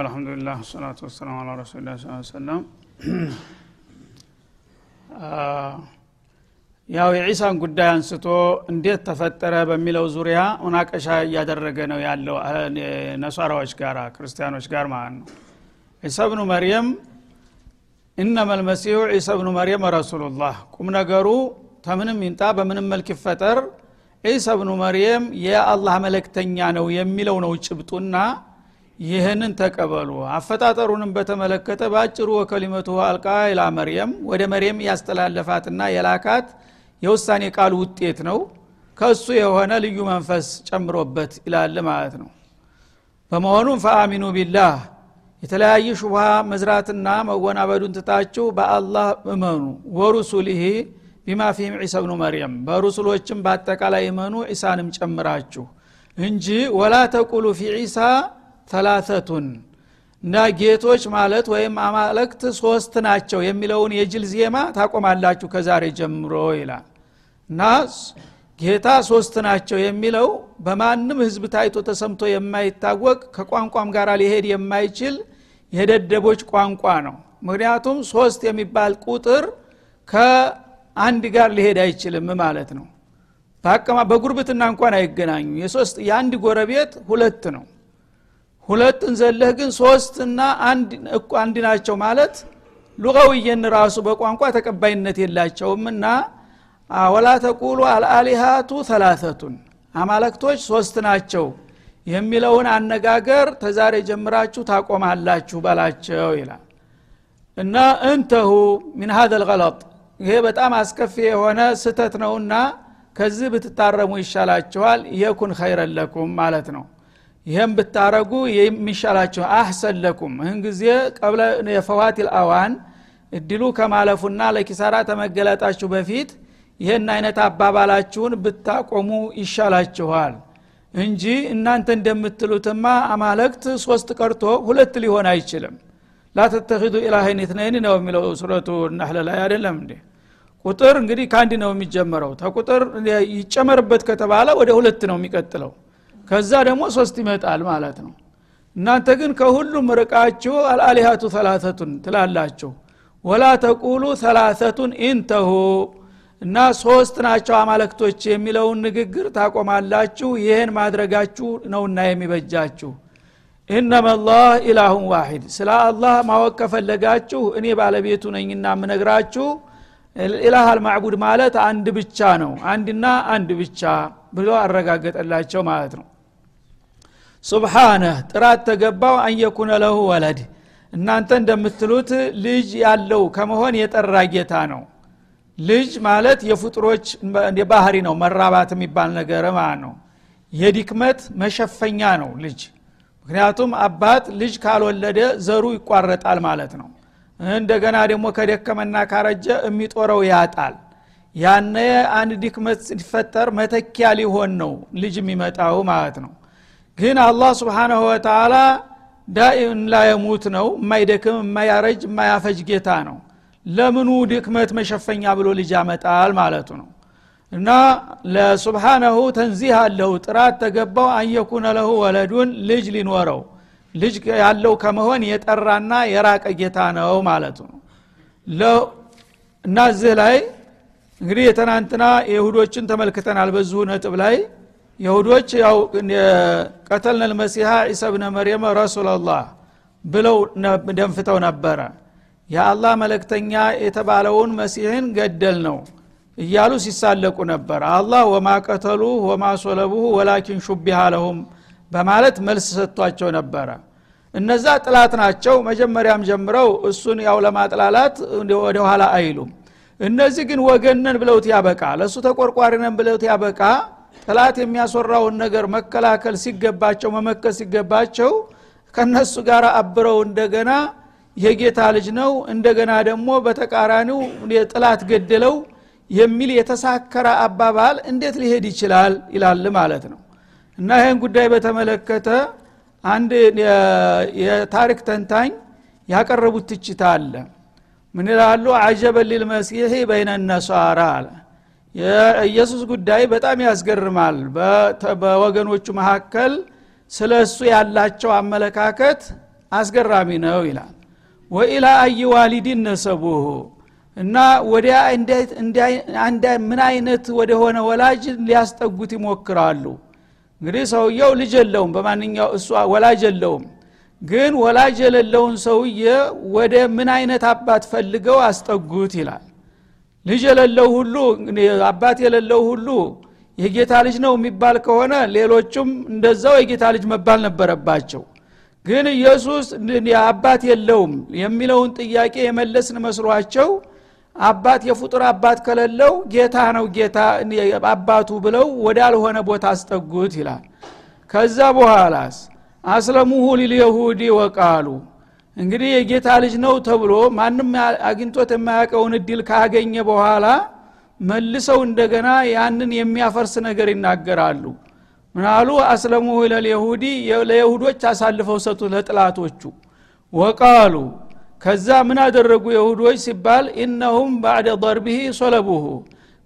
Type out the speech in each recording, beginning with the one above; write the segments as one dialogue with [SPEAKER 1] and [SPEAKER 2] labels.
[SPEAKER 1] አልሐምዱሊላህ ሰላቱ ወሰላም አላ ረሱላ ሰለም ያው የዒሳን ጉዳይ አንስቶ እንዴት ተፈጠረ በሚለው ዙሪያ ሙናቀሻ እያደረገ ነው ያለው ነሷራዎች ጋር ክርስቲያኖች ጋር ማለት ነው። ዒሳ ብኑ መርየም እነመ ልመሲሑ ዒሳ ብኑ መርየም ረሱሉላህ። ቁም ነገሩ ተምንም ይምጣ በምንም መልክ ይፈጠር። ዒሳ ብኑ መርየም የአላህ መለክተኛ ነው የሚለው ነው ጭብጡና ይህንን ተቀበሉ። አፈጣጠሩንም በተመለከተ በአጭሩ ወከሊመቱ አልቃ ኢላ መርየም ወደ መርየም ያስተላለፋትና የላካት የውሳኔ ቃሉ ውጤት ነው። ከእሱ የሆነ ልዩ መንፈስ ጨምሮበት ይላል ማለት ነው። በመሆኑም ፈአሚኑ ቢላህ የተለያየ ሹብሃ መዝራትና መወናበዱን ትታችሁ በአላህ እመኑ። ወሩሱሊህ ቢማ ፊህም ዒሳ ብኑ መርየም በሩሱሎችም በአጠቃላይ እመኑ ዒሳንም ጨምራችሁ እንጂ ወላ ተቁሉ ፊ ዒሳ ተላተቱን እና ጌቶች ማለት ወይም አማለክት ሶስት ናቸው የሚለውን የጅል ዜማ ታቆማላችሁ ከዛሬ ጀምሮ ይላል። እና ጌታ ሶስት ናቸው የሚለው በማንም ህዝብ ታይቶ ተሰምቶ የማይታወቅ ከቋንቋም ጋር ሊሄድ የማይችል የደደቦች ቋንቋ ነው። ምክንያቱም ሶስት የሚባል ቁጥር ከአንድ ጋር ሊሄድ አይችልም ማለት ነው። በጉርብትና እንኳን አይገናኙ። የሶስት የአንድ ጎረቤት ሁለት ነው ሁለትን ዘለህ ግን ሶስትና አንድ ናቸው ማለት ሉቀውየን ራሱ በቋንቋ ተቀባይነት የላቸውም እና ወላ ተቁሉ አልአሊሃቱ ተላተቱን አማለክቶች ሶስት ናቸው የሚለውን አነጋገር ተዛሬ ጀምራችሁ ታቆማላችሁ በላቸው ይላል። እና እንተሁ ሚን ሀደ ይሄ በጣም አስከፊ የሆነ ስተት ነውና ከዚህ ብትታረሙ ይሻላችኋል። የኩን ኸይረን ማለት ነው ይህም ብታረጉ የሚሻላችሁ አህሰን ለኩም። ይህን ጊዜ ቀብለ የፈዋቲል አዋን እድሉ ከማለፉና ለኪሳራ ተመገለጣችሁ በፊት ይህን አይነት አባባላችሁን ብታቆሙ ይሻላችኋል እንጂ እናንተ እንደምትሉትማ አማለክት ሶስት ቀርቶ ሁለት ሊሆን አይችልም። ላተተኪዱ ኢላሀይን ትነይን ነው የሚለው ሱረቱ ናህለ ላይ አይደለም እንዴ? ቁጥር እንግዲህ ከአንድ ነው የሚጀመረው። ተቁጥር ይጨመርበት ከተባለ ወደ ሁለት ነው የሚቀጥለው ከዛ ደግሞ ሶስት ይመጣል ማለት ነው። እናንተ ግን ከሁሉም ርቃችሁ አልአሊሃቱ ተላተቱን ትላላችሁ። ወላ ተቁሉ ተላተቱን ኢንተሁ እና ሶስት ናቸው አማለክቶች የሚለውን ንግግር ታቆማላችሁ። ይህን ማድረጋችሁ ነውና የሚበጃችሁ። ኢነመላህ ኢላሁን ዋሂድ። ስለ አላህ ማወቅ ከፈለጋችሁ እኔ ባለቤቱ ነኝና የምነግራችሁ ኢላህ አልማዕቡድ ማለት አንድ ብቻ ነው። አንድና አንድ ብቻ ብሎ አረጋገጠላቸው ማለት ነው ሱብሓነህ ጥራት ተገባው አንየኩነ ለሁ ወለድ። እናንተ እንደምትሉት ልጅ ያለው ከመሆን የጠራ ጌታ ነው። ልጅ ማለት የፍጡሮች ባህሪ ነው። መራባት የሚባል ነገር ማለት ነው። የዲክመት መሸፈኛ ነው ልጅ። ምክንያቱም አባት ልጅ ካልወለደ ዘሩ ይቋረጣል ማለት ነው። እንደገና ደግሞ ከደከመና ካረጀ የሚጦረው ያጣል። ያነ አንድ ድክመት ሲፈጠር መተኪያ ሊሆን ነው ልጅ የሚመጣው ማለት ነው ግን አላህ ስብሓናሁ ወተላ ዳኢም ላየሙት ነው የማይደክም የማያረጅ የማያፈጅ ጌታ ነው። ለምኑ ድክመት መሸፈኛ ብሎ ልጅ ያመጣል ማለቱ ነው። እና ለሱብሓነሁ ተንዚህ አለሁ ጥራት ተገባው። አንየኩነ ለሁ ወለዱን ልጅ ሊኖረው ልጅ ያለው ከመሆን የጠራና የራቀ ጌታ ነው ማለቱ ነው። እና እዚህ ላይ እንግዲህ የትናንትና የሁዶችን ተመልክተናል በዚሁ ነጥብ ላይ የሁዶች ያው ቀተልነ ልመሲሐ ዒሳ ብነ መርየም ረሱላላህ ብለው ደንፍተው ነበረ። የአላህ መለክተኛ የተባለውን መሲህን ገደል ነው እያሉ ሲሳለቁ ነበር። አላህ ወማ ቀተሉ ወማ ሶለቡሁ ወላኪን ሹቢሃ ለሁም በማለት መልስ ሰጥቷቸው ነበረ። እነዛ ጥላት ናቸው። መጀመሪያም ጀምረው እሱን ያው ለማጥላላት ወደ ኋላ አይሉም። እነዚህ ግን ወገነን ብለውት ያበቃ ለእሱ ተቆርቋሪነን ብለውት ያበቃ ጥላት የሚያስወራውን ነገር መከላከል ሲገባቸው መመከት ሲገባቸው ከነሱ ጋር አብረው እንደገና የጌታ ልጅ ነው። እንደገና ደግሞ በተቃራኒው ጥላት ገደለው የሚል የተሳከረ አባባል እንዴት ሊሄድ ይችላል ይላል ማለት ነው። እና ይህን ጉዳይ በተመለከተ አንድ የታሪክ ተንታኝ ያቀረቡት ትችት አለ። ምን ይላሉ? አጀበን ሊልመሲሕ በይነ ነሷራ አለ የኢየሱስ ጉዳይ በጣም ያስገርማል። በወገኖቹ መካከል ስለ እሱ ያላቸው አመለካከት አስገራሚ ነው ይላል። ወኢላ አይ ዋሊድን ነሰቡሁ እና ወዲያ ምን አይነት ወደሆነ ወላጅ ሊያስጠጉት ይሞክራሉ? እንግዲህ ሰውየው ልጅ የለውም። በማንኛው እሱ ወላጅ የለውም። ግን ወላጅ የሌለውን ሰውዬ ወደ ምን አይነት አባት ፈልገው አስጠጉት ይላል ልጅ የሌለው ሁሉ አባት የሌለው ሁሉ የጌታ ልጅ ነው የሚባል ከሆነ ሌሎቹም እንደዛው የጌታ ልጅ መባል ነበረባቸው። ግን ኢየሱስ አባት የለውም የሚለውን ጥያቄ የመለስን መስሏቸው አባት የፍጡር አባት ከሌለው ጌታ ነው ጌታ አባቱ ብለው ወዳልሆነ ቦታ አስጠጉት ይላል። ከዛ በኋላስ አስለሙሁ ሊልየሁዲ ወቃሉ እንግዲህ የጌታ ልጅ ነው ተብሎ ማንም አግኝቶት የማያውቀውን እድል ካገኘ በኋላ መልሰው እንደገና ያንን የሚያፈርስ ነገር ይናገራሉ። ምናሉ አስለሙሁ ለልየሁዲ ለየሁዶች አሳልፈው ሰጡት ለጥላቶቹ። ወቃሉ ከዛ ምን አደረጉ የሁዶች ሲባል ኢነሁም ባዕደ ضርቢህ ሶለቡሁ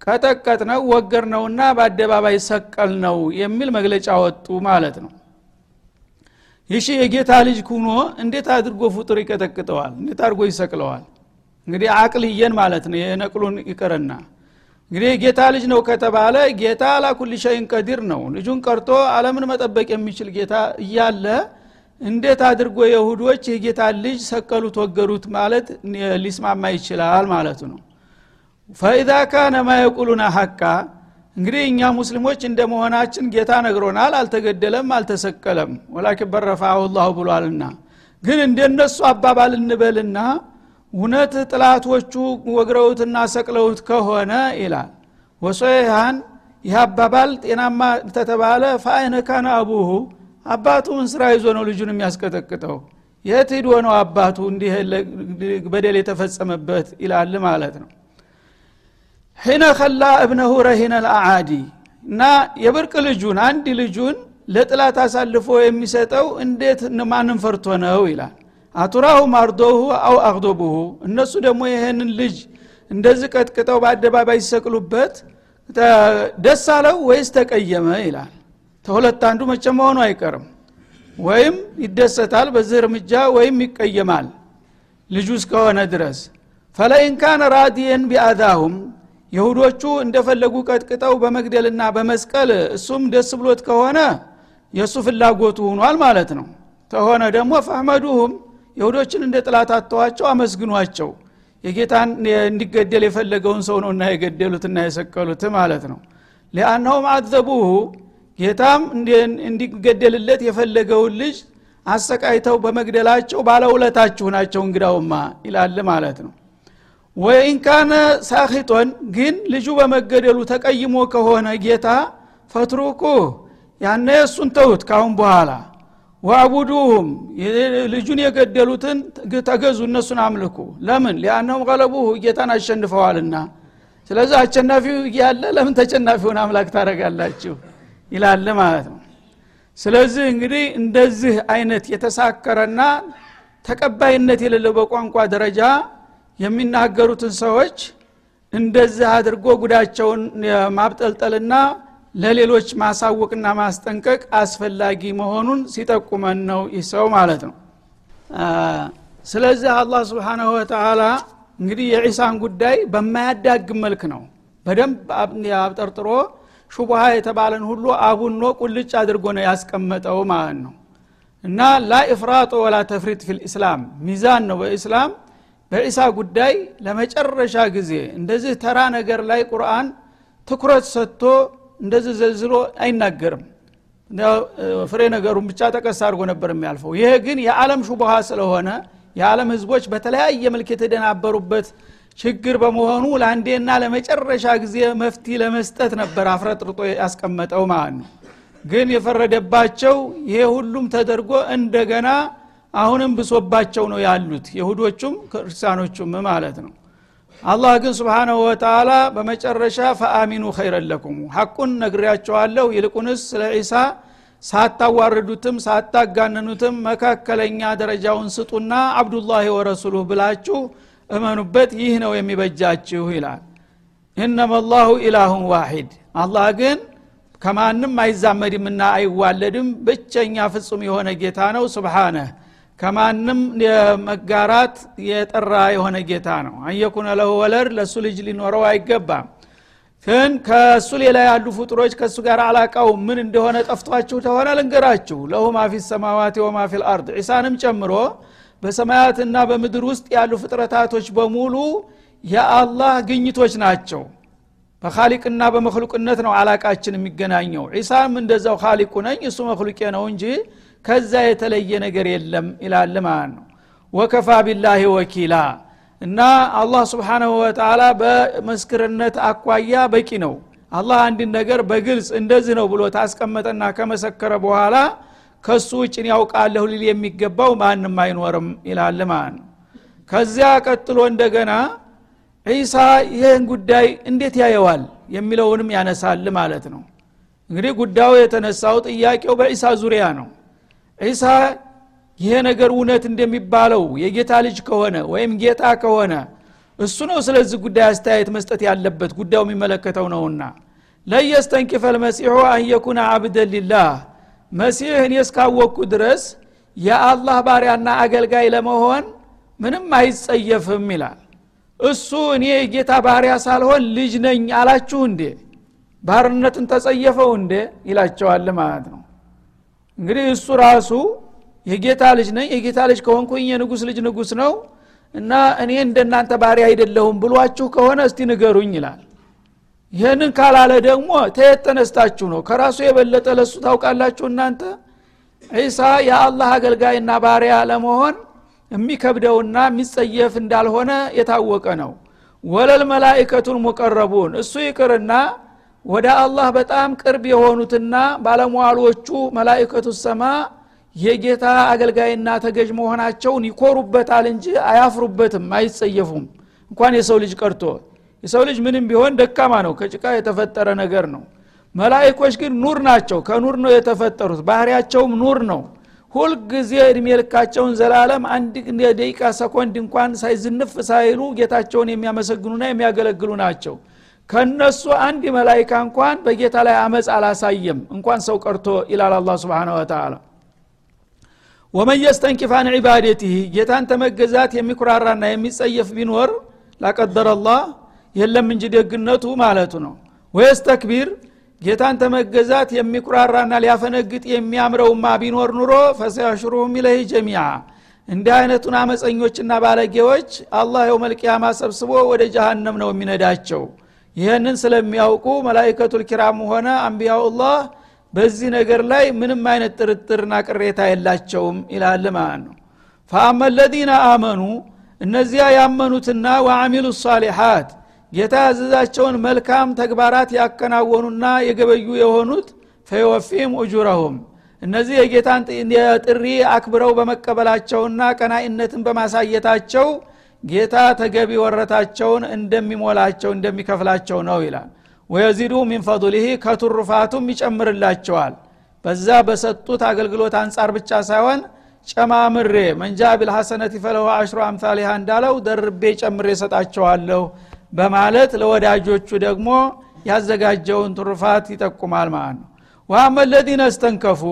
[SPEAKER 1] ቀጠቀጥ ነው ወገር ነውና በአደባባይ ሰቀል ነው የሚል መግለጫ ወጡ ማለት ነው ይሺ የጌታ ልጅ ኩኖ እንዴት አድርጎ ፍጡር ይቀጠቅጠዋል? እንዴት አድርጎ ይሰቅለዋል? እንግዲህ አቅልየን ማለት ነው። የነቅሉን ይቅርና። እንግዲህ ጌታ ልጅ ነው ከተባለ ጌታ አላኩል ሸይን ቀዲር ነው። ልጁን ቀርቶ አለምን መጠበቅ የሚችል ጌታ እያለ እንዴት አድርጎ የሁዶች የጌታ ልጅ ሰቀሉት ወገሩት ማለት ሊስማማ ይችላል ማለቱ ነው። ፈኢዛ ካነ ማ የቁሉና ሐቃ እንግዲህ እኛ ሙስሊሞች እንደ መሆናችን ጌታ ነግሮናል አልተገደለም አልተሰቀለም። ወላኪን በረፋሁ ላሁ ብሏልና። ግን እንደነሱ አባባል እንበልና እውነት ጥላቶቹ ወግረውትና ሰቅለውት ከሆነ ይላል። ወሶይሃን ይህ አባባል ጤናማ ተተባለ። ፈአይነ ካነ አቡሁ አባቱ ስራ ይዞ ነው ልጁን የሚያስቀጠቅጠው? የት ሂዶ ነው አባቱ እንዲህ በደል የተፈጸመበት? ይላል ማለት ነው ሒነ ከላ እብነሁ ረሂነ ልአዓዲ እና የብርቅ ልጁን አንድ ልጁን ለጥላት አሳልፎ የሚሰጠው እንዴት ማንም ፈርቶ ነው ይላል? አቱራሁ ማርዶሁ አው አቅዶቡሁ እነሱ ደግሞ ይህንን ልጅ እንደዚህ ቀጥቅጠው በአደባባይ ሲሰቅሉበት ደስ አለው ወይስ ተቀየመ ይላል? ተሁለት አንዱ መቼ መሆኑ አይቀርም። ወይም ይደሰታል በዚህ እርምጃ ወይም ይቀየማል ልጁ እስከሆነ ድረስ። ፈለኢን ካነ ራዲየን ቢአዛሁም የሁዶቹ እንደፈለጉ ቀጥቅጠው በመግደልና በመስቀል እሱም ደስ ብሎት ከሆነ የእሱ ፍላጎቱ ሆኗል ማለት ነው። ተሆነ ደግሞ ፈህመዱሁም የሁዶችን እንደ ጥላት አተዋቸው አመስግኗቸው። የጌታን እንዲገደል የፈለገውን ሰው ነው እና የገደሉትና የሰቀሉት ማለት ነው። ሊአነሁም አዘቡሁ ጌታም እንዲገደልለት የፈለገውን ልጅ አሰቃይተው በመግደላቸው ባለውለታችሁ ናቸው እንግዳውማ ይላል ማለት ነው ወኢን ካነ ሳኺጦን ግን ልጁ በመገደሉ ተቀይሞ ከሆነ ጌታ ፈትሩኩ ያነ እሱን ተውት ካሁን በኋላ። ዋዕቡዱሁም ልጁን የገደሉትን ተገዙ እነሱን አምልኩ። ለምን? ሊአነሁም ቀለቡሁ ጌታን አሸንፈዋልና። ስለዚህ አሸናፊው ያለ ለምን ተሸናፊውን አምላክ ታደረጋላችሁ ይላል ማለት ነው። ስለዚህ እንግዲህ እንደዚህ አይነት የተሳከረና ተቀባይነት የሌለው በቋንቋ ደረጃ የሚናገሩትን ሰዎች እንደዚህ አድርጎ ጉዳቸውን ማብጠልጠልና ለሌሎች ማሳወቅና ማስጠንቀቅ አስፈላጊ መሆኑን ሲጠቁመን ነው ይህ ሰው ማለት ነው። ስለዚህ አላህ ስብሓናሁ ወተላ እንግዲህ የዒሳን ጉዳይ በማያዳግም መልክ ነው። በደንብ አብጠርጥሮ ሹቡሃ የተባለን ሁሉ አቡኖ ቁልጭ አድርጎ ነው ያስቀመጠው ማለት ነው። እና ላ ኢፍራጦ ወላ ተፍሪጥ ፊልእስላም ሚዛን ነው በእስላም በዒሳ ጉዳይ ለመጨረሻ ጊዜ እንደዚህ ተራ ነገር ላይ ቁርአን ትኩረት ሰጥቶ እንደዚህ ዘልዝሎ አይናገርም። ፍሬ ነገሩን ብቻ ጠቀስ አድርጎ ነበር የሚያልፈው። ይሄ ግን የዓለም ሹቡሃ ስለሆነ የዓለም ህዝቦች በተለያየ መልክ የተደናበሩበት ችግር በመሆኑ ለአንዴና ለመጨረሻ ጊዜ መፍትሄ ለመስጠት ነበር አፍረጥርጦ ያስቀመጠው ማለት ነው። ግን የፈረደባቸው ይሄ ሁሉም ተደርጎ እንደገና አሁንም ብሶባቸው ነው ያሉት። የሁዶቹም ክርስቲያኖቹም ማለት ነው። አላህ ግን ስብሓናሁ ወተላ በመጨረሻ ፈአሚኑ ኸይረን ለኩም ሐቁን ነግሬያቸዋለሁ። ይልቁንስ ስለ ዒሳ ሳታዋርዱትም ሳታጋነኑትም መካከለኛ ደረጃውን ስጡና አብዱላህ ወረሱሉህ ብላችሁ እመኑበት ይህ ነው የሚበጃችሁ ይላል። እነማ ላሁ ኢላሁን ዋሂድ። አላህ ግን ከማንም አይዛመድምና አይዋለድም። ብቸኛ ፍጹም የሆነ ጌታ ነው። ስብሓነህ ከማንም መጋራት የጠራ የሆነ ጌታ ነው። አንየኩነ ለሁ ወለድ ለእሱ ልጅ ሊኖረው አይገባም። ግን ከእሱ ሌላ ያሉ ፍጡሮች ከእሱ ጋር አላቃው ምን እንደሆነ ጠፍቷችሁ ተሆነ ልንገራችሁ። ለሁ ማፊ ሰማዋት ወማ ፊ ልአርድ። ዒሳንም ጨምሮ በሰማያትና በምድር ውስጥ ያሉ ፍጥረታቶች በሙሉ የአላህ ግኝቶች ናቸው። በካሊቅና በመክሉቅነት ነው አላቃችን የሚገናኘው። ዒሳም እንደዛው ካሊቁ ነኝ እሱ መክሉቄ ነው እንጂ ከዛ የተለየ ነገር የለም ይላል ማለት ነው። ወከፋ ቢላሂ ወኪላ እና አላህ ስብሓናሁ ወተላ በመስክርነት አኳያ በቂ ነው። አላህ አንድን ነገር በግልጽ እንደዚህ ነው ብሎ ታስቀመጠና ከመሰከረ በኋላ ከሱ ውጭን ያውቃለሁ ሊል የሚገባው ማንም አይኖርም ይላል ማለት ነው። ከዚያ ቀጥሎ እንደገና ዒሳ ይህን ጉዳይ እንዴት ያየዋል የሚለውንም ያነሳል ማለት ነው። እንግዲህ ጉዳዩ የተነሳው ጥያቄው በዒሳ ዙሪያ ነው ዒሳ ይሄ ነገር እውነት እንደሚባለው የጌታ ልጅ ከሆነ ወይም ጌታ ከሆነ እሱ ነው ስለዚህ ጉዳይ አስተያየት መስጠት ያለበት ጉዳዩ የሚመለከተው ነውና። ለየስተንኪፈ ልመሲሑ አንየኩነ አብደን ሊላህ። መሲህ እኔ እስካወቅኩ ድረስ የአላህ ባሪያና አገልጋይ ለመሆን ምንም አይጸየፍም ይላል። እሱ እኔ የጌታ ባሪያ ሳልሆን ልጅ ነኝ አላችሁ እንዴ? ባርነትን ተጸየፈው እንዴ? ይላቸዋል ማለት ነው እንግዲህ እሱ ራሱ የጌታ ልጅ ነኝ የጌታ ልጅ ከሆንኩኝ የንጉስ ልጅ ንጉስ ነው እና እኔ እንደናንተ ባሪያ አይደለሁም ብሏችሁ ከሆነ እስቲ ንገሩኝ ይላል። ይህንን ካላለ ደግሞ ተየት ተነስታችሁ ነው። ከራሱ የበለጠ ለሱ ታውቃላችሁ እናንተ? ዒሳ የአላህ አገልጋይና ባሪያ ለመሆን የሚከብደውና የሚጸየፍ እንዳልሆነ የታወቀ ነው። ወለል መላይከቱን ሙቀረቡን እሱ ይቅርና ወደ አላህ በጣም ቅርብ የሆኑትና ባለሟሎቹ መላይከቱ ሰማ የጌታ አገልጋይና ተገዥ መሆናቸውን ይኮሩበታል እንጂ አያፍሩበትም አይጸየፉም። እንኳን የሰው ልጅ ቀርቶ የሰው ልጅ ምንም ቢሆን ደካማ ነው ከጭቃ የተፈጠረ ነገር ነው። መላይኮች ግን ኑር ናቸው ከኑር ነው የተፈጠሩት። ባህሪያቸውም ኑር ነው። ሁልጊዜ እድሜ ልካቸውን ዘላለም አንድ ደቂቃ ሰኮንድ እንኳን ሳይዝንፍ ሳይሉ ጌታቸውን የሚያመሰግኑና የሚያገለግሉ ናቸው ከነሱ አንድ መላይካ እንኳን በጌታ ላይ አመፅ አላሳየም። እንኳን ሰው ቀርቶ ይላል አላህ سبحانه وتعالى ومن يستنكف عن عبادته ጌታን ተመገዛት የሚኩራራና የሚጸየፍ ቢኖር ላቀደረ አላህ የለም እንጂ ደግነቱ ማለቱ ነው። ወየስተክቢር ጌታን ተመገዛት የሚኩራራና ሊያፈነግጥ የሚያምረውማ ቢኖር ኑሮ ፈሰያሽሩሁም ኢለህ ጀሚያ እንዲህ አይነቱን አመፀኞችና ባለጌዎች አላህ የው መልቅያማ ሰብስቦ ወደ ጀሃነም ነው የሚነዳቸው ይህንን ስለሚያውቁ መላይከቱል ኪራም ሆነ አንቢያውላህ በዚህ ነገር ላይ ምንም አይነት ጥርጥርና ቅሬታ የላቸውም ይላል ማለት ነው። ፈአመ ለዚነ አመኑ እነዚያ ያመኑትና ወአሚሉ ሳሊሓት ጌታ ያዘዛቸውን መልካም ተግባራት ያከናወኑና የገበዩ የሆኑት ፈይወፊም እጁረሁም እነዚህ የጌታን ጥሪ አክብረው በመቀበላቸውና ቀናኢነትን በማሳየታቸው ጌታ ተገቢ ወረታቸውን እንደሚሞላቸው እንደሚከፍላቸው ነው ይላል። ወየዚዱ ሚን ፈضሊህ ከቱርፋቱም ይጨምርላቸዋል። በዛ በሰጡት አገልግሎት አንጻር ብቻ ሳይሆን ጨማምሬ መንጃ ቢልሐሰነት ፈለሁ አሽሮ አምሳሊሃ እንዳለው ደርቤ ጨምሬ ሰጣቸዋለሁ በማለት ለወዳጆቹ ደግሞ ያዘጋጀውን ትሩፋት ይጠቁማል ማለት ነው። ዋመ ለዚነ እስተንከፉ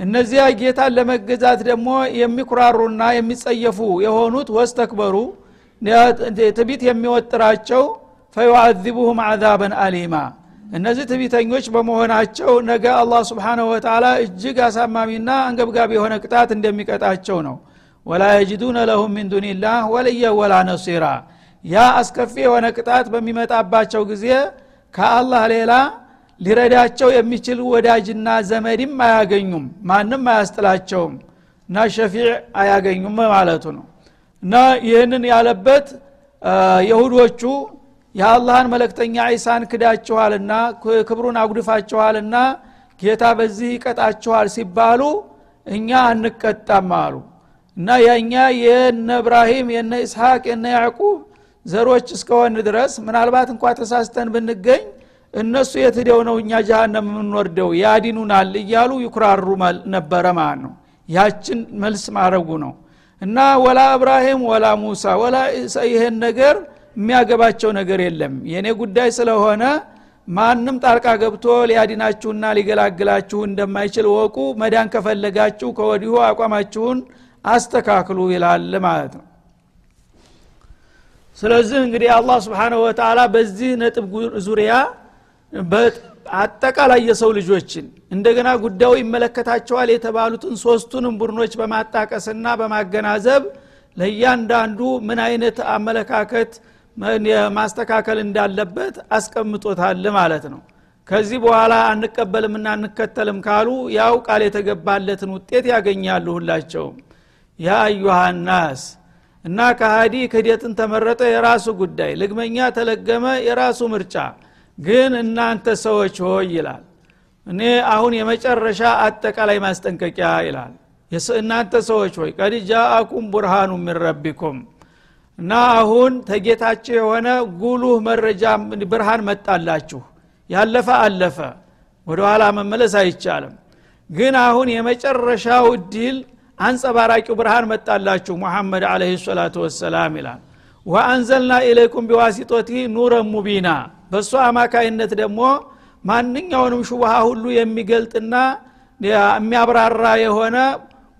[SPEAKER 1] እነዚያ ጌታን ለመገዛት ደግሞ የሚኩራሩና የሚጸየፉ የሆኑት ወስተክበሩ ትቢት የሚወጥራቸው ፈዩዓዚቡሁም አዛበን አሊማ። እነዚህ ትቢተኞች በመሆናቸው ነገ አላህ ስብሓንሁ ወተላ እጅግ አሳማሚና አንገብጋቢ የሆነ ቅጣት እንደሚቀጣቸው ነው። ወላ የጅዱነ ለሁም ሚን ዱኒላህ ወልየ ወላ ነሲራ። ያ አስከፊ የሆነ ቅጣት በሚመጣባቸው ጊዜ ከአላህ ሌላ ሊረዳቸው የሚችል ወዳጅና ዘመድም አያገኙም ማንም አያስጥላቸውም እና ሸፊዕ አያገኙም ማለቱ ነው እና ይህንን ያለበት የሁዶቹ የአላህን መለክተኛ ዒሳን ክዳችኋልና ክብሩን አጉድፋችኋልና ጌታ በዚህ ይቀጣችኋል ሲባሉ እኛ አንቀጣም አሉ። እና የእኛ የነ እብራሂም የነ ኢስሐቅ የነ ያዕቁብ ዘሮች እስከሆን ድረስ ምናልባት እንኳ ተሳስተን ብንገኝ እነሱ የት ሂደው ነው እኛ ጃሃንም የምንወርደው? ያዲኑናል እያሉ ይኩራሩ ነበረ ማለት ነው። ያችን መልስ ማድረጉ ነው እና ወላ እብራሂም ወላ ሙሳ ወላ ይህን ነገር የሚያገባቸው ነገር የለም። የእኔ ጉዳይ ስለሆነ ማንም ጣልቃ ገብቶ ሊያዲናችሁና ሊገላግላችሁ እንደማይችል ወቁ። መዳን ከፈለጋችሁ ከወዲሁ አቋማችሁን አስተካክሉ ይላል ማለት ነው። ስለዚህ እንግዲህ አላህ ስብሓንሁ ወተላ በዚህ ነጥብ ዙሪያ አጠቃላይ የሰው ልጆችን እንደገና ጉዳዩ ይመለከታቸዋል የተባሉትን ሶስቱንም ቡድኖች በማጣቀስና በማገናዘብ ለእያንዳንዱ ምን አይነት አመለካከት ማስተካከል እንዳለበት አስቀምጦታል ማለት ነው። ከዚህ በኋላ አንቀበልምና አንከተልም ካሉ ያው ቃል የተገባለትን ውጤት ያገኛሉ ሁላቸውም። ያ አዩሃናስ እና ከሃዲ ክህደትን ተመረጠ የራሱ ጉዳይ ልግመኛ ተለገመ የራሱ ምርጫ ግን እናንተ ሰዎች ሆይ ይላል። እኔ አሁን የመጨረሻ አጠቃላይ ማስጠንቀቂያ ይላል። እናንተ ሰዎች ሆይ ቀድ ጃአኩም ቡርሃኑ ምን እና አሁን ተጌታቸው የሆነ ጉሉህ መረጃ ብርሃን መጣላችሁ። ያለፈ አለፈ ወደ ኋላ መመለስ አይቻልም። ግን አሁን የመጨረሻው እድል አንጸባራቂው ብርሃን መጣላችሁ ሙሐመድ አለህ ሰላቱ ወሰላም ይላል። ወአንዘልና ኢለይኩም ቢዋሲጦቲ ኑረን ሙቢና በእሱ አማካይነት ደግሞ ማንኛውንም ሹብሃ ሁሉ የሚገልጥና የሚያብራራ የሆነ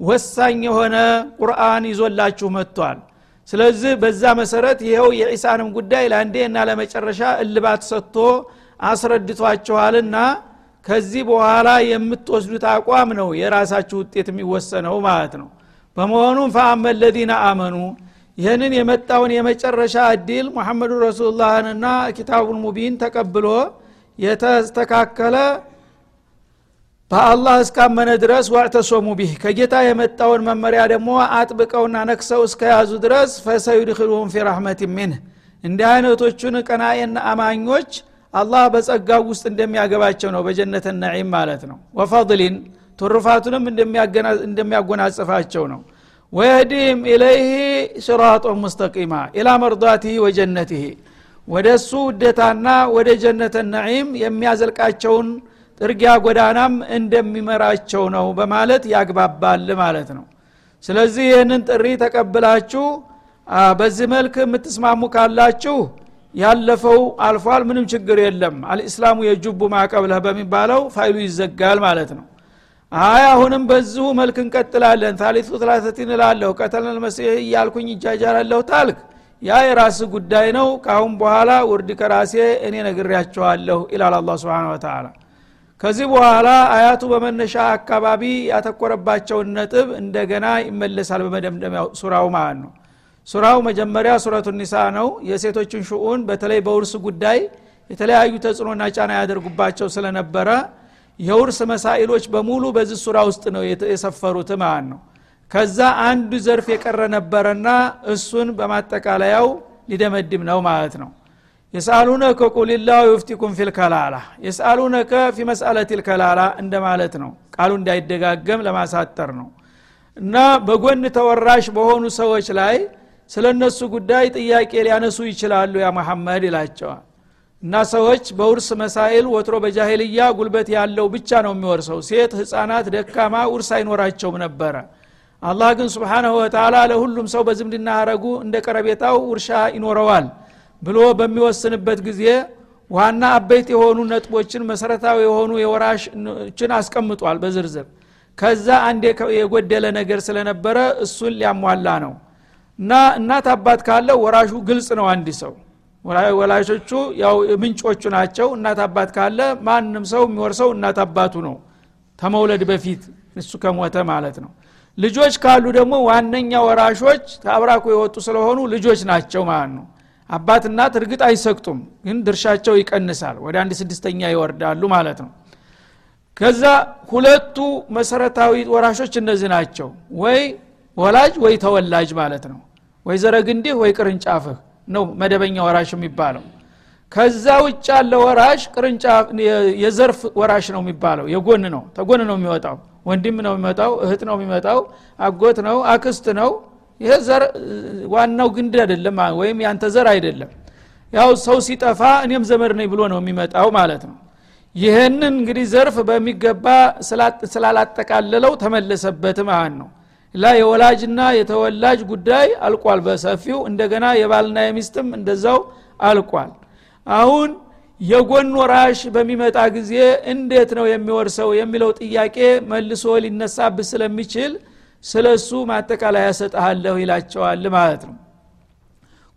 [SPEAKER 1] ወሳኝ የሆነ ቁርአን ይዞላችሁ መጥቷል። ስለዚህ በዛ መሰረት ይኸው የዒሳንም ጉዳይ ለአንዴ እና ለመጨረሻ እልባት ሰጥቶ አስረድቷችኋልና ከዚህ በኋላ የምትወስዱት አቋም ነው የራሳችሁ ውጤት የሚወሰነው ማለት ነው። በመሆኑም ፈአመ ለዚነ አመኑ ይህንን የመጣውን የመጨረሻ እድል ሙሐመዱ ረሱሉላህንና ኪታቡን ሙቢን ተቀብሎ የተስተካከለ በአላህ እስካመነ ድረስ ዋዕተሶሙ ቢህ ከጌታ የመጣውን መመሪያ ደግሞ አጥብቀውና ነክሰው እስከያዙ ድረስ ፈሰዩድክሉሁም ፊ ረሕመት ሚንህ እንዲህ አይነቶቹን ቀናኤና አማኞች አላህ በጸጋው ውስጥ እንደሚያገባቸው ነው። በጀነት ነዒም ማለት ነው። ወፈضሊን ትሩፋቱንም እንደሚያጎናጽፋቸው ነው ወየህዲህም ኢለይህ ስራጦን ሙስተቂማ ኢላ መርዳትህ ወጀነትህ ወደ እሱ ውደታና ወደ ጀነተ ነዒም የሚያዘልቃቸውን ጥርጊያ ጎዳናም እንደሚመራቸው ነው በማለት ያግባባል ማለት ነው። ስለዚህ ይህንን ጥሪ ተቀብላችሁ በዚህ መልክ የምትስማሙ ካላችሁ ያለፈው አልፏል ምንም ችግር የለም። አልእስላሙ የጁቡ ማቀብለህ በሚባለው ፋይሉ ይዘጋል ማለት ነው አይ አሁንም በዚሁ መልክ እንቀጥላለን። ታሊቱ ትላተቲን እላለሁ። ቀተልን መሲህ እያልኩኝ ይጃጃላለሁ ታልክ። ያ የራስ ጉዳይ ነው። ካአሁን በኋላ ውርድ ከራሴ እኔ ነግሬያቸዋለሁ ይላል አላ ስብን ወተላ ከዚህ በኋላ አያቱ በመነሻ አካባቢ ያተኮረባቸውን ነጥብ እንደገና ይመለሳል በመደምደሚያው ሱራው ማለት ነው። ሱራው መጀመሪያ ሱረቱ ኒሳ ነው። የሴቶችን ሽኡን በተለይ በውርስ ጉዳይ የተለያዩ ተጽዕኖና ጫና ያደርጉባቸው ስለነበረ የውርስ መሳኢሎች በሙሉ በዚህ ሱራ ውስጥ ነው የሰፈሩት ማለት ነው። ከዛ አንዱ ዘርፍ የቀረ ነበረና እሱን በማጠቃለያው ሊደመድም ነው ማለት ነው። የስአሉነከ ቁልላሁ ዩፍቲኩም ፊልከላላ የስአሉነከ ፊ መስአለት ልከላላ እንደማለት ነው። ቃሉ እንዳይደጋገም ለማሳጠር ነው። እና በጎን ተወራሽ በሆኑ ሰዎች ላይ ስለ እነሱ ጉዳይ ጥያቄ ሊያነሱ ይችላሉ ያ መሐመድ ይላቸዋል እና ሰዎች በውርስ መሳይል ወትሮ በጃሄልያ ጉልበት ያለው ብቻ ነው የሚወርሰው። ሴት ህፃናት ደካማ ውርስ አይኖራቸውም ነበረ። አላህ ግን ስብሓናሁ ወተላ ለሁሉም ሰው በዝምድና አረጉ እንደ ቀረቤታው ውርሻ ይኖረዋል ብሎ በሚወስንበት ጊዜ ዋና አበይት የሆኑ ነጥቦችን መሰረታዊ የሆኑ የወራሽችን አስቀምጧል በዝርዝር። ከዛ አንድ የጎደለ ነገር ስለነበረ እሱን ሊያሟላ ነው። እና እናት አባት ካለው ወራሹ ግልጽ ነው አንድ ሰው ወላሾቹ ያው ምንጮቹ ናቸው። እናት አባት ካለ ማንም ሰው የሚወርሰው እናት አባቱ ነው። ተመውለድ በፊት እሱ ከሞተ ማለት ነው። ልጆች ካሉ ደግሞ ዋነኛ ወራሾች ከአብራኩ የወጡ ስለሆኑ ልጆች ናቸው ማለት ነው። አባት እናት እርግጥ አይሰቅጡም ግን ድርሻቸው ይቀንሳል። ወደ አንድ ስድስተኛ ይወርዳሉ ማለት ነው። ከዛ ሁለቱ መሰረታዊ ወራሾች እነዚህ ናቸው። ወይ ወላጅ ወይ ተወላጅ ማለት ነው። ወይ ዘረግንዲህ ወይ ቅርንጫፍህ ነው መደበኛ ወራሽ የሚባለው። ከዛ ውጭ ያለ ወራሽ ቅርንጫፍ የዘርፍ ወራሽ ነው የሚባለው። የጎን ነው ተጎን ነው የሚወጣው። ወንድም ነው የሚመጣው እህት ነው የሚመጣው አጎት ነው አክስት ነው። ይሄ ዘር ዋናው ግንድ አይደለም ወይም ያንተ ዘር አይደለም። ያው ሰው ሲጠፋ እኔም ዘመድ ነኝ ብሎ ነው የሚመጣው ማለት ነው። ይህንን እንግዲህ ዘርፍ በሚገባ ስላላጠቃለለው ተመለሰበት ማለት ነው ላ የወላጅና የተወላጅ ጉዳይ አልቋል በሰፊው። እንደገና የባልና የሚስትም እንደዛው አልቋል። አሁን የጎን ወራሽ በሚመጣ ጊዜ እንዴት ነው የሚወርሰው የሚለው ጥያቄ መልሶ ሊነሳብህ ስለሚችል ስለ እሱ ማጠቃለያ ያሰጠሃለሁ ይላቸዋል ማለት ነው።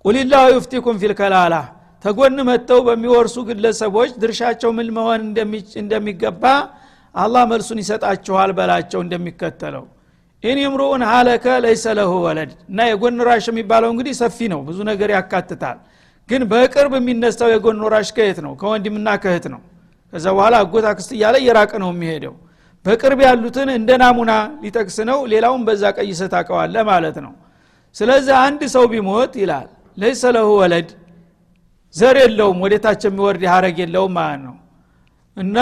[SPEAKER 1] قل الله يفتيكم في الكلالة ተጎን መጥተው በሚወርሱ ግለሰቦች ድርሻቸው ምን መሆን እንደሚገባ አላህ መልሱን ይሰጣችኋል በላቸው እንደሚከተለው إن امرؤ هلك ليس له ولد። እና የጎን ወራሽ የሚባለው እንግዲህ ሰፊ ነው ብዙ ነገር ያካትታል። ግን በቅርብ የሚነሳው የጎን ወራሽ ከየት ነው? ከወንድምና ከእህት ነው። ከዛ በኋላ አጎት አክስት እያለ እየራቀ ነው የሚሄደው። በቅርብ ያሉትን እንደ ናሙና ሊጠቅስ ነው ሌላውን በዛ ቀይሰህ ታውቀዋለህ ማለት ነው። ስለዚህ አንድ ሰው ቢሞት ይላል ليس له ولد ዘር የለውም ወደታች የሚወርድ ሀረግ የለውም ማለት ነው። እና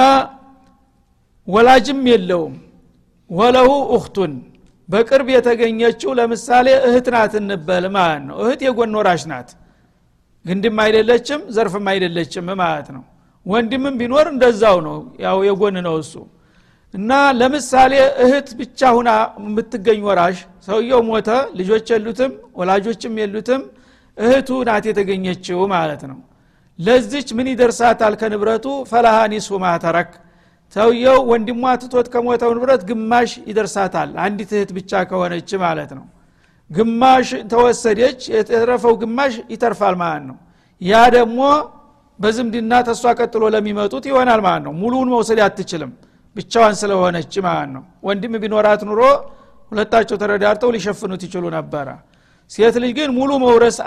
[SPEAKER 1] ወላጅም የለውም። وله أخت በቅርብ የተገኘችው ለምሳሌ እህት ናት እንበል ማለት ነው። እህት የጎን ወራሽ ናት። ግንድም አይደለችም ዘርፍም አይደለችም ማለት ነው። ወንድምም ቢኖር እንደዛው ነው። ያው የጎን ነው እሱ። እና ለምሳሌ እህት ብቻ ሁና የምትገኝ ወራሽ ሰውየው ሞተ ልጆች የሉትም ወላጆችም የሉትም እህቱ ናት የተገኘችው ማለት ነው። ለዚች ምን ይደርሳታል ከንብረቱ? ፈላሃ ኒስፉ ማተረክ ሰውየው ወንድሟ ትቶት ከሞተው ንብረት ግማሽ ይደርሳታል። አንዲት እህት ብቻ ከሆነች ማለት ነው። ግማሽ ተወሰደች የተረፈው ግማሽ ይተርፋል ማለት ነው። ያ ደግሞ በዝምድና ተሷ ቀጥሎ ለሚመጡት ይሆናል ማለት ነው። ሙሉውን መውሰድ አትችልም። ብቻዋን ስለሆነች ማለት ነው። ወንድም ቢኖራት ኑሮ ሁለታቸው ተረዳርተው ሊሸፍኑት ይችሉ ነበረ። ሴት ልጅ ግን ሙሉ መውረስ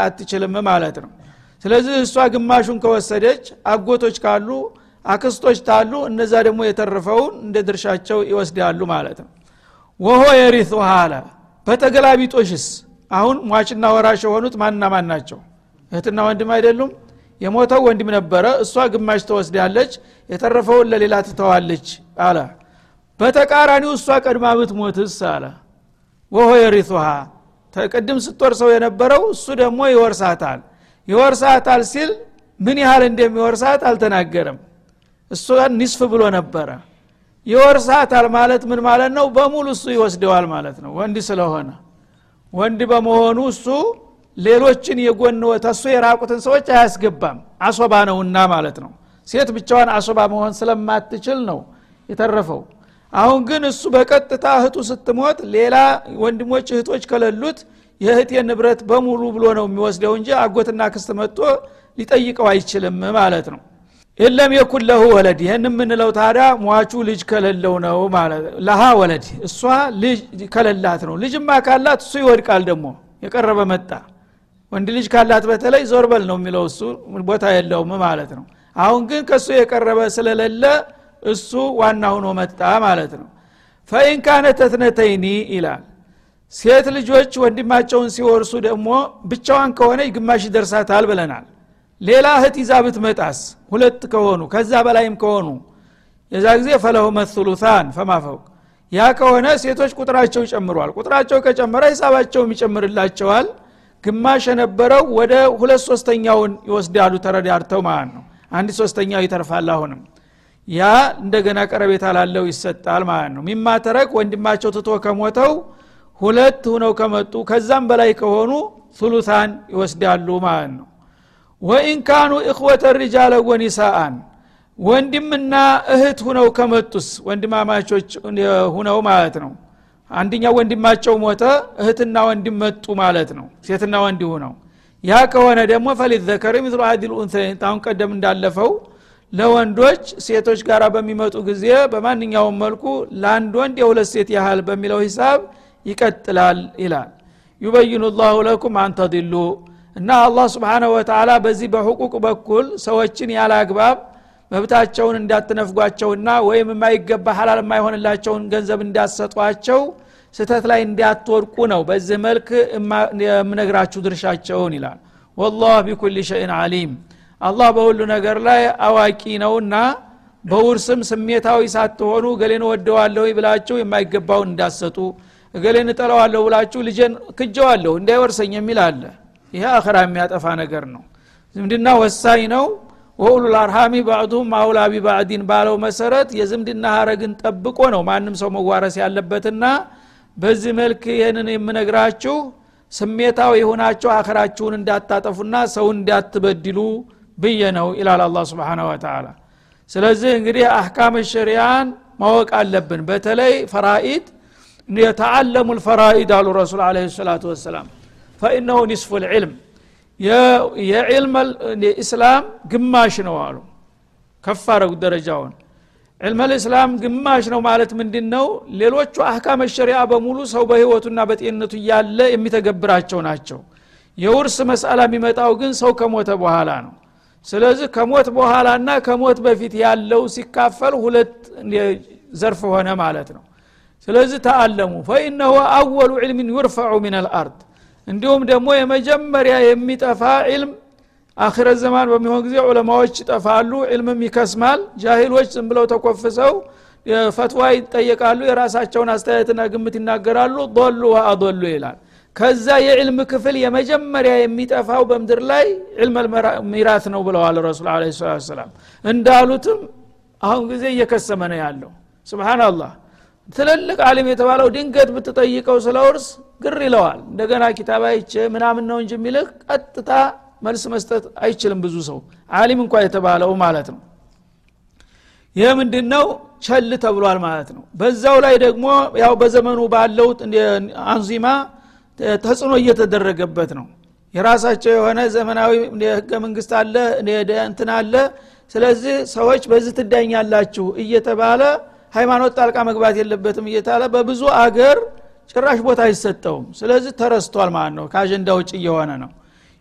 [SPEAKER 1] አትችልም ማለት ነው። ስለዚህ እሷ ግማሹን ከወሰደች አጎቶች ካሉ አክስቶች ታሉ እነዛ ደግሞ የተረፈውን እንደ ድርሻቸው ይወስዳሉ ማለት ነው። ወሆ የሪቱ አለ በተገላቢጦሽስ? አሁን ሟችና ወራሽ የሆኑት ማንና ማን ናቸው? እህትና ወንድም አይደሉም? የሞተው ወንድም ነበረ እሷ ግማሽ ተወስዳለች የተረፈውን ለሌላ ትተዋለች አለ። በተቃራኒው እሷ ቀድማ ብትሞትስ አለ። ወሆ የሪቱሃ ቅድም ስትወርሰው የነበረው እሱ ደግሞ ይወርሳታል። ይወርሳታል ሲል ምን ያህል እንደሚወርሳት አልተናገረም እሷን ኒስፍ ብሎ ነበረ። ይወርሳታል ማለት ምን ማለት ነው? በሙሉ እሱ ይወስደዋል ማለት ነው። ወንድ ስለሆነ ወንድ በመሆኑ እሱ ሌሎችን የጎን ተሱ የራቁትን ሰዎች አያስገባም። አሶባ ነውና ማለት ነው። ሴት ብቻዋን አሶባ መሆን ስለማትችል ነው የተረፈው። አሁን ግን እሱ በቀጥታ እህቱ ስትሞት ሌላ ወንድሞች እህቶች ከሌሉት የእህቴ ንብረት በሙሉ ብሎ ነው የሚወስደው እንጂ አጎትና ክስት መጥቶ ሊጠይቀው አይችልም ማለት ነው የለም የኩን ለሁ ወለድ ይህን የምንለው ታዲያ ሟቹ ልጅ ከሌለው ነው ማለት ለሃ ወለድ እሷ ልጅ ከሌላት ነው ልጅማ ካላት እሱ ይወድቃል ደግሞ የቀረበ መጣ ወንድ ልጅ ካላት በተለይ ዞርበል ነው የሚለው እሱ ቦታ የለውም ማለት ነው አሁን ግን ከእሱ የቀረበ ስለሌለ እሱ ዋና ሁኖ መጣ ማለት ነው ፈኢን ካነት ተትነተይኒ ይላል ሴት ልጆች ወንድማቸውን ሲወርሱ ደግሞ ብቻዋን ከሆነ ግማሽ ይደርሳታል ብለናል ሌላ እህት ይዛ ብትመጣስ? ሁለት ከሆኑ ከዛ በላይም ከሆኑ። የዛ ጊዜ ፈለሁ መስሉታን ፈማፈውቅ ያ ከሆነ ሴቶች ቁጥራቸው ይጨምሯል። ቁጥራቸው ከጨመረ ሂሳባቸውም ይጨምርላቸዋል። ግማሽ የነበረው ወደ ሁለት ሶስተኛውን ይወስዳሉ ተረዳርተው ማለት ነው። አንድ ሶስተኛው ይተርፋል አሁንም። ያ እንደገና ቀረቤታ ላለው ይሰጣል ማለት ነው። ሚማ ወንድማቸው ትቶ ከሞተው ሁለት ሁነው ከመጡ ከዛም በላይ ከሆኑ ሱሉታን ይወስዳሉ ማለት ነው ወኢን ካኑ እኽወተ ሪጃለ ወኒሳአን ወንድምና እህት ሁነው ከመጡስ ወንድማማቾች ሁነው ማለት ነው። አንደኛው ወንድማቸው ሞተ እህትና ወንድም መጡ ማለት ነው። ሴትና ወንድ ሁነው። ያ ከሆነ ደግሞ ፈሊዘከር ምስሉ አዲል ኡንሰይን አሁን ቀደም እንዳለፈው ለወንዶች ሴቶች ጋር በሚመጡ ጊዜ በማንኛውም መልኩ ለአንድ ወንድ የሁለት ሴት ያህል በሚለው ሂሳብ ይቀጥላል ይላል። ዩበይኑ ላሁ ለኩም አንተድሉ እና አላህ ስብሓነሁ ወተላ በዚህ በሕቁቅ በኩል ሰዎችን ያለ አግባብ መብታቸውን እንዳትነፍጓቸውና ወይም የማይገባ ሀላል የማይሆንላቸውን ገንዘብ እንዳትሰጧቸው ስተት ላይ እንዳትወድቁ ነው። በዚህ መልክ የምነግራችሁ ድርሻቸውን ይላል። ወላህ ቢኩል ሸይን አሊም አላህ በሁሉ ነገር ላይ አዋቂ ነውና በውርስም ስሜታዊ ሳትሆኑ እገሌን ወደዋለሁ ብላችሁ የማይገባውን እንዳሰጡ እገሌን እጠለዋለሁ ብላችሁ ልጄን ክጀዋለሁ እንዳይወርሰኝ የሚል አለ ይሄ አኸራ የሚያጠፋ ነገር ነው። ዝምድና ወሳኝ ነው። ወኡሉል አርሃሚ ባዕዱሁም አውላ ቢባዕዲን ባለው መሰረት የዝምድና ሀረግን ጠብቆ ነው ማንም ሰው መዋረስ ያለበትና በዚህ መልክ ይህንን የምነግራችሁ ስሜታዊ የሆናችሁ አኸራችሁን እንዳታጠፉና ሰውን እንዳትበድሉ ብዬ ነው ይላል አላ ስብን ወተላ ስለዚህ እንግዲህ አህካም ሸሪያን ማወቅ አለብን። በተለይ ፈራኢድ
[SPEAKER 2] የተአለሙ ልፈራኢድ አሉ ረሱል አለ ሰላቱ ወሰላም ፈኢነሁ ኒስፉ ልዕልም የዕልም ኢስላም ግማሽ ነው አሉ ከፍ አረጉ ደረጃውን ዕልመ ልእስላም ግማሽ ነው ማለት ምንድን ነው ሌሎቹ አህካመ ሸሪያ በሙሉ ሰው በህይወቱና በጤንነቱ እያለ የሚተገብራቸው ናቸው የውርስ መስአላ የሚመጣው ግን ሰው ከሞተ በኋላ ነው ስለዚህ ከሞት በኋላና ከሞት በፊት ያለው ሲካፈል ሁለት ዘርፍ ሆነ ማለት ነው ስለዚህ ተአለሙ ፈኢነሁ አወሉ ዕልምን ዩርፈዑ ምን አልአርድ እንዲሁም ደግሞ የመጀመሪያ የሚጠፋ ዕልም አክረት ዘማን በሚሆን ጊዜ ዑለማዎች ይጠፋሉ ዕልምም ይከስማል። ጃሂሎች ዝም ብለው ተኮፍሰው ፈትዋ ይጠየቃሉ የራሳቸውን አስተያየትና ግምት ይናገራሉ። ضሉ ወአضሉ ይላል። ከዛ የዕልም ክፍል የመጀመሪያ የሚጠፋው በምድር ላይ ዕልም ሚራት ነው ብለዋል ረሱል አለ ሰላም እንዳሉትም አሁን ጊዜ እየከሰመ ነው ያለው። ስብናላህ ትልልቅ አሊም የተባለው ድንገት ብትጠይቀው ስለ ውርስ ግር ይለዋል። እንደገና ኪታብ አይቼ ምናምን ነው እንጂ የሚልህ ቀጥታ መልስ መስጠት አይችልም ብዙ ሰው። አሊም እንኳ የተባለው ማለት ነው። ይህ ምንድን ነው ቸል ተብሏል ማለት ነው። በዛው ላይ ደግሞ ያው በዘመኑ ባለው አንዚማ ተጽዕኖ እየተደረገበት ነው። የራሳቸው የሆነ ዘመናዊ ህገ መንግስት አለ እንትን አለ። ስለዚህ ሰዎች በዚህ ትዳኛላችሁ እየተባለ ሃይማኖት ጣልቃ መግባት የለበትም እየታለ በብዙ አገር ጭራሽ ቦታ አይሰጠውም። ስለዚህ ተረስቷል ማለት ነው። ከአጀንዳ ውጭ እየሆነ ነው።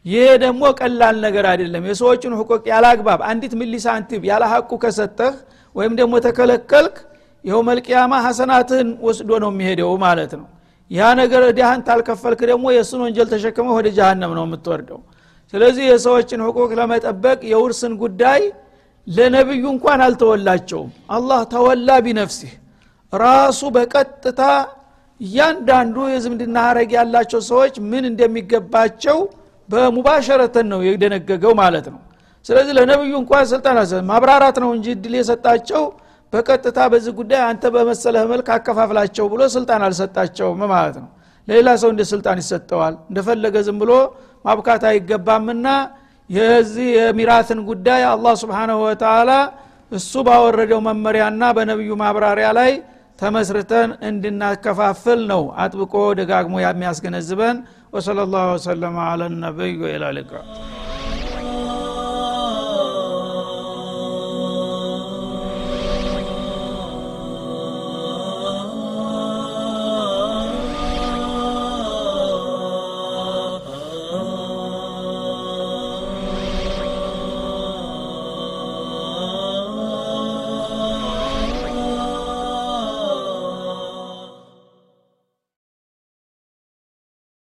[SPEAKER 2] ይሄ ደግሞ ቀላል ነገር አይደለም። የሰዎችን ህቆቅ ያለ አግባብ አንዲት ሚሊ ያለ ሀቁ ከሰጠህ ወይም ደግሞ ተከለከልክ ይኸው መልቅያማ ሀሰናትህን ወስዶ ነው የሚሄደው ማለት ነው። ያ ነገር ዲያህን ታልከፈልክ ደግሞ የእሱን ወንጀል ተሸክመ ወደ ጃሃንም ነው የምትወርደው። ስለዚህ የሰዎችን ህቁቅ ለመጠበቅ የውርስን ጉዳይ ለነቢዩ እንኳን አልተወላቸውም። አላህ ተወላ ቢነፍሲህ። ራሱ በቀጥታ እያንዳንዱ የዝምድና ሀረግ ያላቸው ሰዎች ምን እንደሚገባቸው በሙባሸረተን ነው የደነገገው ማለት ነው። ስለዚህ ለነቢዩ እንኳን ስልጣን ማብራራት ነው እንጂ እድል የሰጣቸው በቀጥታ በዚህ ጉዳይ አንተ በመሰለህ መልክ አከፋፍላቸው ብሎ ስልጣን አልሰጣቸውም ማለት ነው። ለሌላ ሰው እንደ ስልጣን ይሰጠዋል። እንደፈለገ ዝም ብሎ ማብካት አይገባምና የዚህ የሚራትን ጉዳይ አላህ ስብሓንሁ ወተላ እሱ ባወረደው መመሪያና በነቢዩ ማብራሪያ ላይ ተመስርተን እንድናከፋፍል ነው አጥብቆ ደጋግሞ የሚያስገነዝበን። ወሰለ ላሁ ወሰለማ አለ ነቢይ ወኢላ